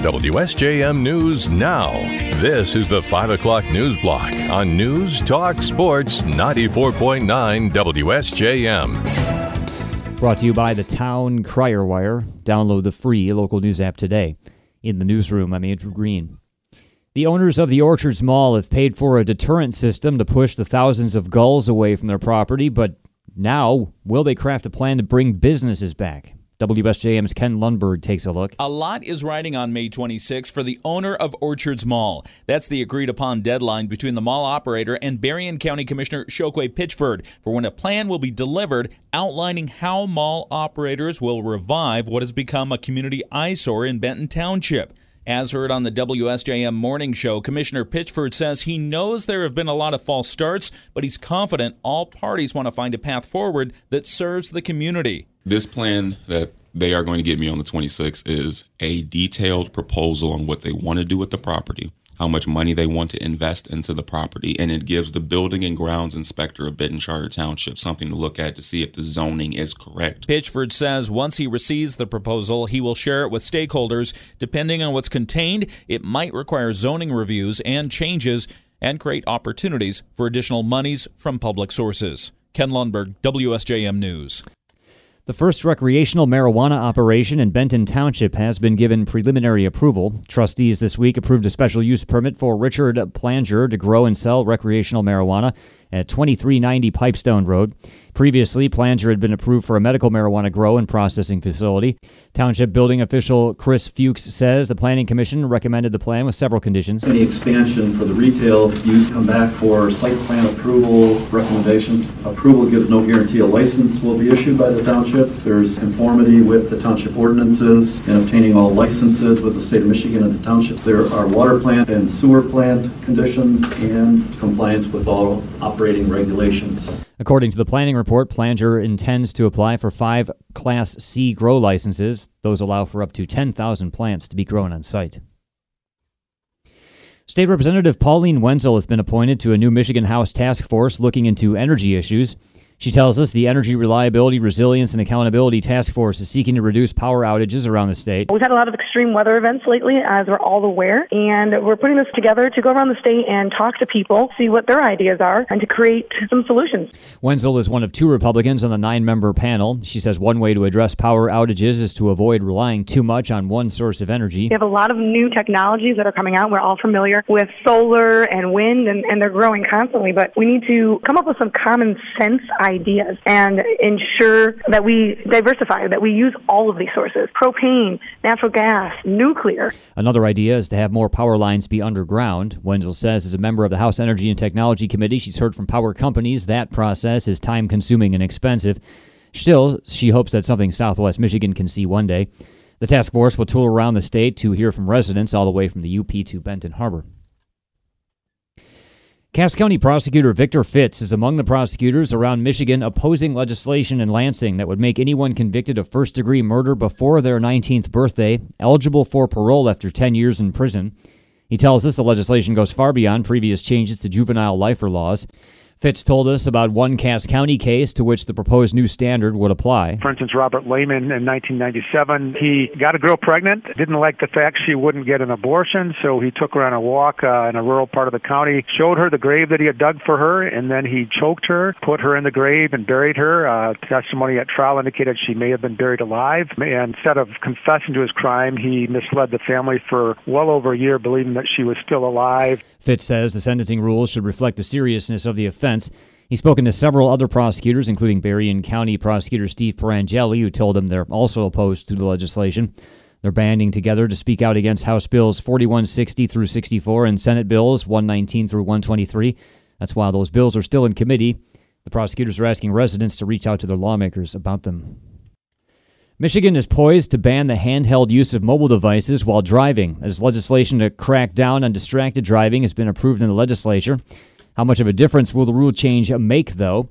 WSJM News Now. This is the 5 o'clock news block on News Talk Sports 94.9 WSJM. Brought to you by the Town Crier Wire. Download the free local news app today. In the newsroom, I'm Andrew Green. The owners of the Orchards Mall have paid for a deterrent system to push the thousands of gulls away from their property, but now will they craft a plan to bring businesses back? WSJM's Ken Lundberg takes a look. A lot is riding on May 26 for the owner of Orchards Mall. That's the agreed upon deadline between the mall operator and Berrien County Commissioner Chokwe Pitchford for when a plan will be delivered outlining how mall operators will revive what has become a community eyesore in Benton Township. As heard on the WSJM morning show, Commissioner Pitchford says he knows there have been a lot of false starts, but he's confident all parties want to find a path forward that serves the community. This plan that they are going to get me on the 26th is a detailed proposal on what they want to do with the property, how much money they want to invest into the property, and it gives the building and grounds inspector of Benton Charter Township something to look at to see if the zoning is correct. Pitchford says once he receives the proposal, he will share it with stakeholders. Depending on what's contained, it might require zoning reviews and changes and create opportunities for additional monies from public sources. Ken Lundberg, WSJM News. The first recreational marijuana operation in Benton Township has been given preliminary approval. Trustees this week approved a special use permit for Richard Planger to grow and sell recreational marijuana at 2390 Pipestone Road. Previously, Planger had been approved for a medical marijuana grow and processing facility. Township building official Chris Fuchs says the Planning Commission recommended the plan with several conditions. Any expansion for the retail use come back for site plan approval recommendations. Approval gives no guarantee a license will be issued by the township. There's conformity with the township ordinances and obtaining all licenses with the state of Michigan and the township. There are water plant and sewer plant conditions and compliance with all operating regulations. According to the planning report, Planger intends to apply for five Class C grow licenses. Those allow for up to 10,000 plants to be grown on site. State Representative Pauline Wendzel has been appointed to a new Michigan House task force looking into energy issues. She tells us the Energy Reliability, Resilience, and Accountability Task Force is seeking to reduce power outages around the state. We've had a lot of extreme weather events lately, as we're all aware, and we're putting this together to go around the state and talk to people, see what their ideas are, and to create some solutions. Wendzel is one of two Republicans on the nine member panel. She says one way to address power outages is to avoid relying too much on one source of energy. We have a lot of new technologies that are coming out. We're all familiar with solar and wind, and, and they're growing constantly, but we need to come up with some common sense ideas ideas and ensure that we diversify, that we use all of these sources propane, natural gas, nuclear. Another idea is to have more power lines be underground. Wendzel says, as a member of the House Energy and Technology Committee, she's heard from power companies that process is time consuming and expensive. Still, she hopes that something Southwest Michigan can see one day. The task force will tour around the state to hear from residents all the way from the UP to Benton Harbor. Cass County prosecutor Victor Fitz is among the prosecutors around Michigan opposing legislation in Lansing that would make anyone convicted of first degree murder before their 19th birthday eligible for parole after 10 years in prison. He tells us the legislation goes far beyond previous changes to juvenile lifer laws. Fitz told us about one Cass County case to which the proposed new standard would apply. For instance, Robert Lehman in 1997, he got a girl pregnant, didn't like the fact she wouldn't get an abortion, so he took her on a walk uh, in a rural part of the county, showed her the grave that he had dug for her, and then he choked her, put her in the grave, and buried her. Uh, testimony at trial indicated she may have been buried alive. And instead of confessing to his crime, he misled the family for well over a year, believing that she was still alive. Fitz says the sentencing rules should reflect the seriousness of the offense defense. He's spoken to several other prosecutors, including Berrien County Prosecutor Steve Pierangeli, who told him they're also opposed to the legislation. They're banding together to speak out against House Bills 4160 through 64 and Senate Bills 119 through 123. That's why those bills are still in committee. The prosecutors are asking residents to reach out to their lawmakers about them. Michigan is poised to ban the handheld use of mobile devices while driving, as legislation to crack down on distracted driving has been approved in the legislature. How much of a difference will the rule change make, though?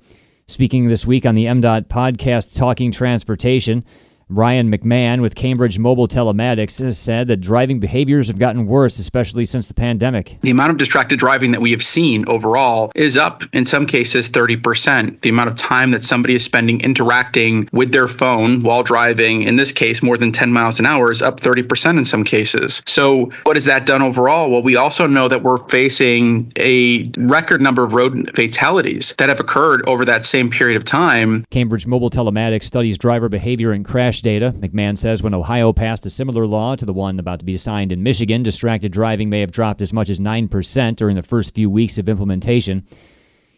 Speaking this week on the MDOT podcast, Talking Transportation, Ryan McMahon with Cambridge Mobile Telematics has said that driving behaviors have gotten worse, especially since the pandemic. The amount of distracted driving that we have seen overall is up in some cases 30%. The amount of time that somebody is spending interacting with their phone while driving, in this case, more than 10 miles an hour, is up 30% in some cases. So, what has that done overall? Well, we also know that we're facing a record number of road fatalities that have occurred over that same period of time. Cambridge Mobile Telematics studies driver behavior and crash data. McMahon says when Ohio passed a similar law to the one about to be signed in Michigan, distracted driving may have dropped as much as 9% during the first few weeks of implementation.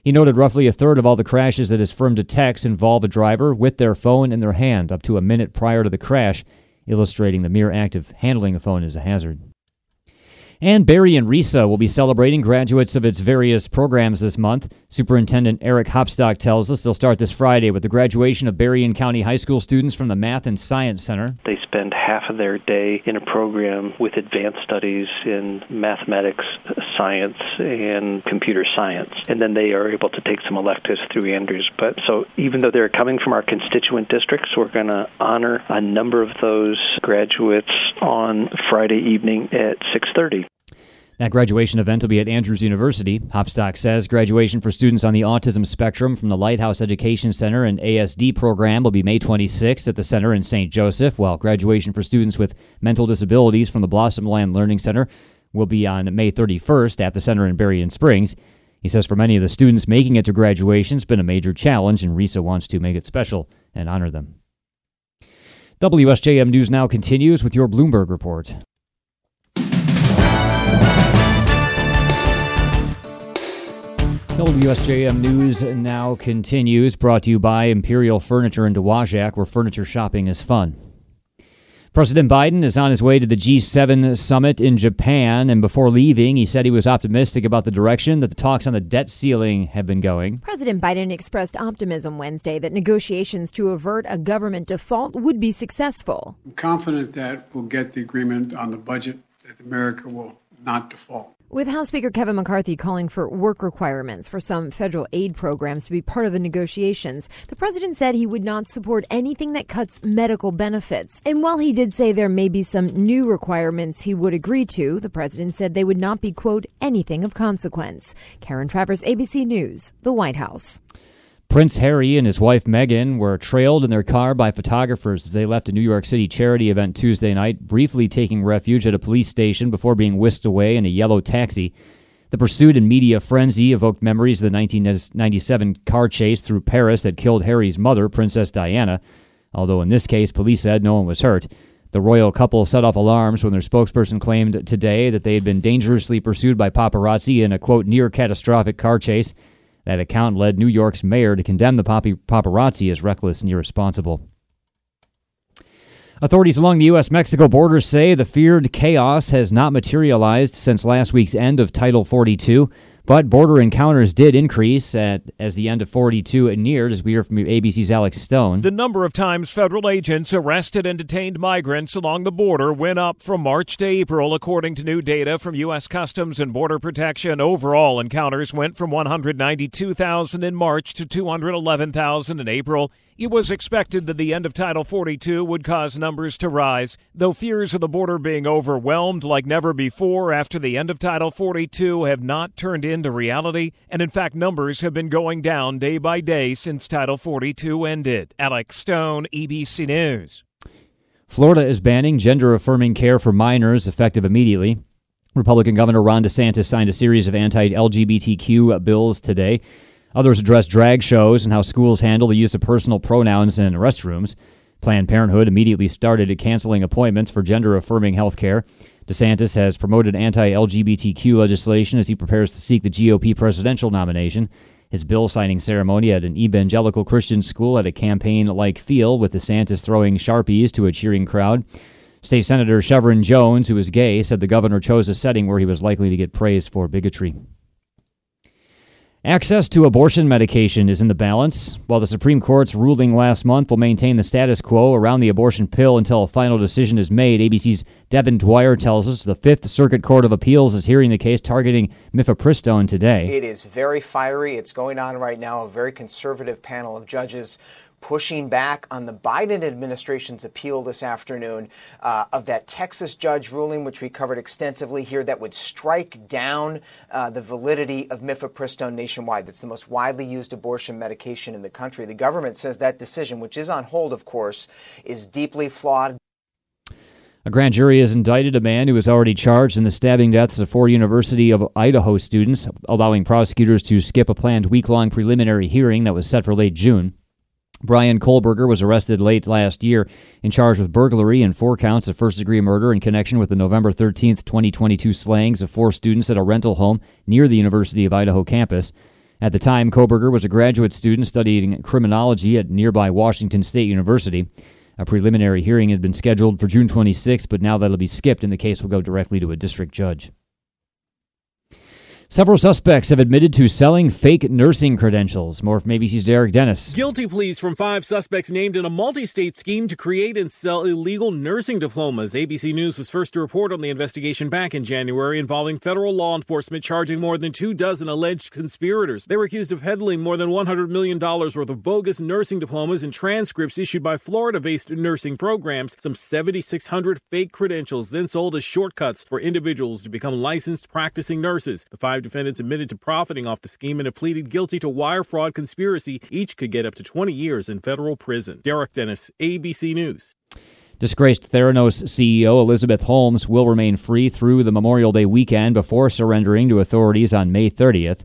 He noted roughly a third of all the crashes that his firm detects involve a driver with their phone in their hand up to a minute prior to the crash, illustrating the mere act of handling a phone is a hazard. And Berrien RESA will be celebrating graduates of its various programs this month. Superintendent Eric Hopstock tells us they'll start this Friday with the graduation of Berrien County High School students from the Math and Science Center. They spend half of their day in a program with advanced studies in mathematics, science, and computer science. And then they are able to take some electives through Andrews. But so even though they're coming from our constituent districts, we're going to honor a number of those graduates on Friday evening at 6:30. That graduation event will be at Andrews University. Hopstock says graduation for students on the autism spectrum from the Lighthouse Education Center and ASD program will be May 26th at the center in St. Joseph, while graduation for students with mental disabilities from the Blossomland Learning Center will be on May 31st at the center in Berrien Springs. He says for many of the students making it to graduation has been a major challenge, and RESA wants to make it special and honor them. WSJM News now continues with your Bloomberg report. WSJM News now continues, brought to you by Imperial Furniture in Dowagiac, where furniture shopping is fun. President Biden is on his way to the G7 summit in Japan, and before leaving, he said he was optimistic about the direction that the talks on the debt ceiling have been going. President Biden expressed optimism Wednesday that negotiations to avert a government default would be successful. I'm confident that we'll get the agreement on the budget, that America will not default. With House Speaker Kevin McCarthy calling for work requirements for some federal aid programs to be part of the negotiations, the president said he would not support anything that cuts medical benefits. And while he did say there may be some new requirements he would agree to, the president said they would not be, quote, anything of consequence. Karen Travers, ABC News, the White House. Prince Harry and his wife Meghan were trailed in their car by photographers as they left a New York City charity event Tuesday night, briefly taking refuge at a police station before being whisked away in a yellow taxi. The pursuit and media frenzy evoked memories of the 1997 car chase through Paris that killed Harry's mother, Princess Diana, although in this case, police said no one was hurt. The royal couple set off alarms when their spokesperson claimed today that they had been dangerously pursued by paparazzi in a, quote, near catastrophic car chase. That account led New York's mayor to condemn the paparazzi as reckless and irresponsible. Authorities along the U.S. Mexico border say the feared chaos has not materialized since last week's end of Title 42. But border encounters did increase at, as the end of 42 neared, as we hear from ABC's Alex Stone. The number of times federal agents arrested and detained migrants along the border went up from March to April, according to new data from U.S. Customs and Border Protection. Overall, encounters went from 192,000 in March to 211,000 in April. It was expected that the end of Title 42 would cause numbers to rise, though fears of the border being overwhelmed like never before after the end of Title 42 have not turned into reality, and in fact, numbers have been going down day by day since Title 42 ended. Alex Stone, ABC News. Florida is banning gender affirming care for minors effective immediately. Republican Governor Ron DeSantis signed a series of anti LGBTQ bills today. Others address drag shows and how schools handle the use of personal pronouns in restrooms. Planned Parenthood immediately started canceling appointments for gender affirming health care. DeSantis has promoted anti LGBTQ legislation as he prepares to seek the GOP presidential nomination. His bill signing ceremony at an evangelical Christian school had a campaign like feel, with DeSantis throwing Sharpies to a cheering crowd. State Senator Shevrin Jones, who is gay, said the governor chose a setting where he was likely to get praise for bigotry. Access to abortion medication is in the balance. While the Supreme Court's ruling last month will maintain the status quo around the abortion pill until a final decision is made, ABC's Devin Dwyer tells us the Fifth Circuit Court of Appeals is hearing the case targeting mifepristone today. It is very fiery. It's going on right now. A very conservative panel of judges pushing back on the Biden administration's appeal this afternoon uh, of that Texas judge ruling, which we covered extensively here, that would strike down uh, the validity of mifepristone nationwide. That's the most widely used abortion medication in the country. The government says that decision, which is on hold, of course, is deeply flawed. A grand jury has indicted a man who was already charged in the stabbing deaths of four University of Idaho students, allowing prosecutors to skip a planned week long preliminary hearing that was set for late June. Bryan Kohberger was arrested late last year and charged with burglary and four counts of first degree murder in connection with the November 13, 2022 slayings of four students at a rental home near the University of Idaho campus. At the time, Kohberger was a graduate student studying criminology at nearby Washington State University. A preliminary hearing had been scheduled for June 26, but now that'll be skipped and the case will go directly to a district judge. Several suspects have admitted to selling fake nursing credentials. More from ABC's Derek Dennis. Guilty pleas from five suspects named in a multi state scheme to create and sell illegal nursing diplomas. ABC News was first to report on the investigation back in January involving federal law enforcement charging more than two dozen alleged conspirators. They were accused of peddling more than $100 million worth of bogus nursing diplomas and transcripts issued by Florida based nursing programs. Some 7,600 fake credentials then sold as shortcuts for individuals to become licensed practicing nurses. The five defendants admitted to profiting off the scheme and have pleaded guilty to wire fraud conspiracy. Each could get up to 20 years in federal prison. Derek Dennis, ABC News. Disgraced Theranos CEO Elizabeth Holmes will remain free through the Memorial Day weekend before surrendering to authorities on May 30th.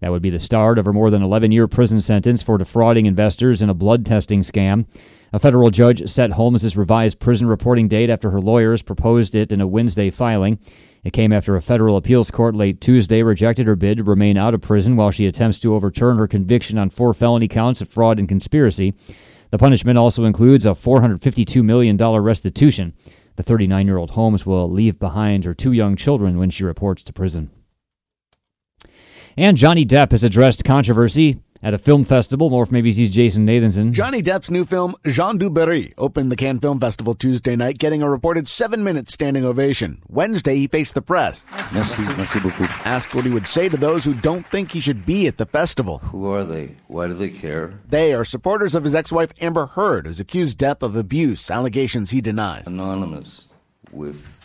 That would be the start of her more than 11 year prison sentence for defrauding investors in a blood testing scam. A federal judge set Holmes's revised prison reporting date after her lawyers proposed it in a Wednesday filing. It came after a federal appeals court late Tuesday rejected her bid to remain out of prison while she attempts to overturn her conviction on four felony counts of fraud and conspiracy. The punishment also includes a $452 million restitution. The 39 year old Holmes will leave behind her two young children when she reports to prison. And Johnny Depp has addressed controversy at a film festival. More from ABC's Jason Nathanson. Johnny Depp's new film, Jeanne du Barry, opened the Cannes Film Festival Tuesday night, getting a reported seven minute standing ovation. Wednesday, he faced the press. Merci, merci beaucoup. Asked what he would say to those who don't think he should be at the festival. Who are they? Why do they care? They are supporters of his ex wife, Amber Heard, who's accused Depp of abuse, allegations he denies. Anonymous, with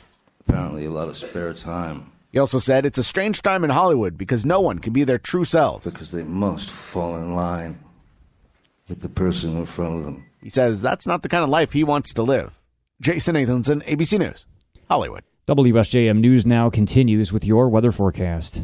apparently a lot of spare time. He also said it's a strange time in Hollywood because no one can be their true selves. Because they must fall in line with the person in front of them. He says that's not the kind of life he wants to live. Jason Nathanson, ABC News, Hollywood. WSJM News Now continues with your weather forecast.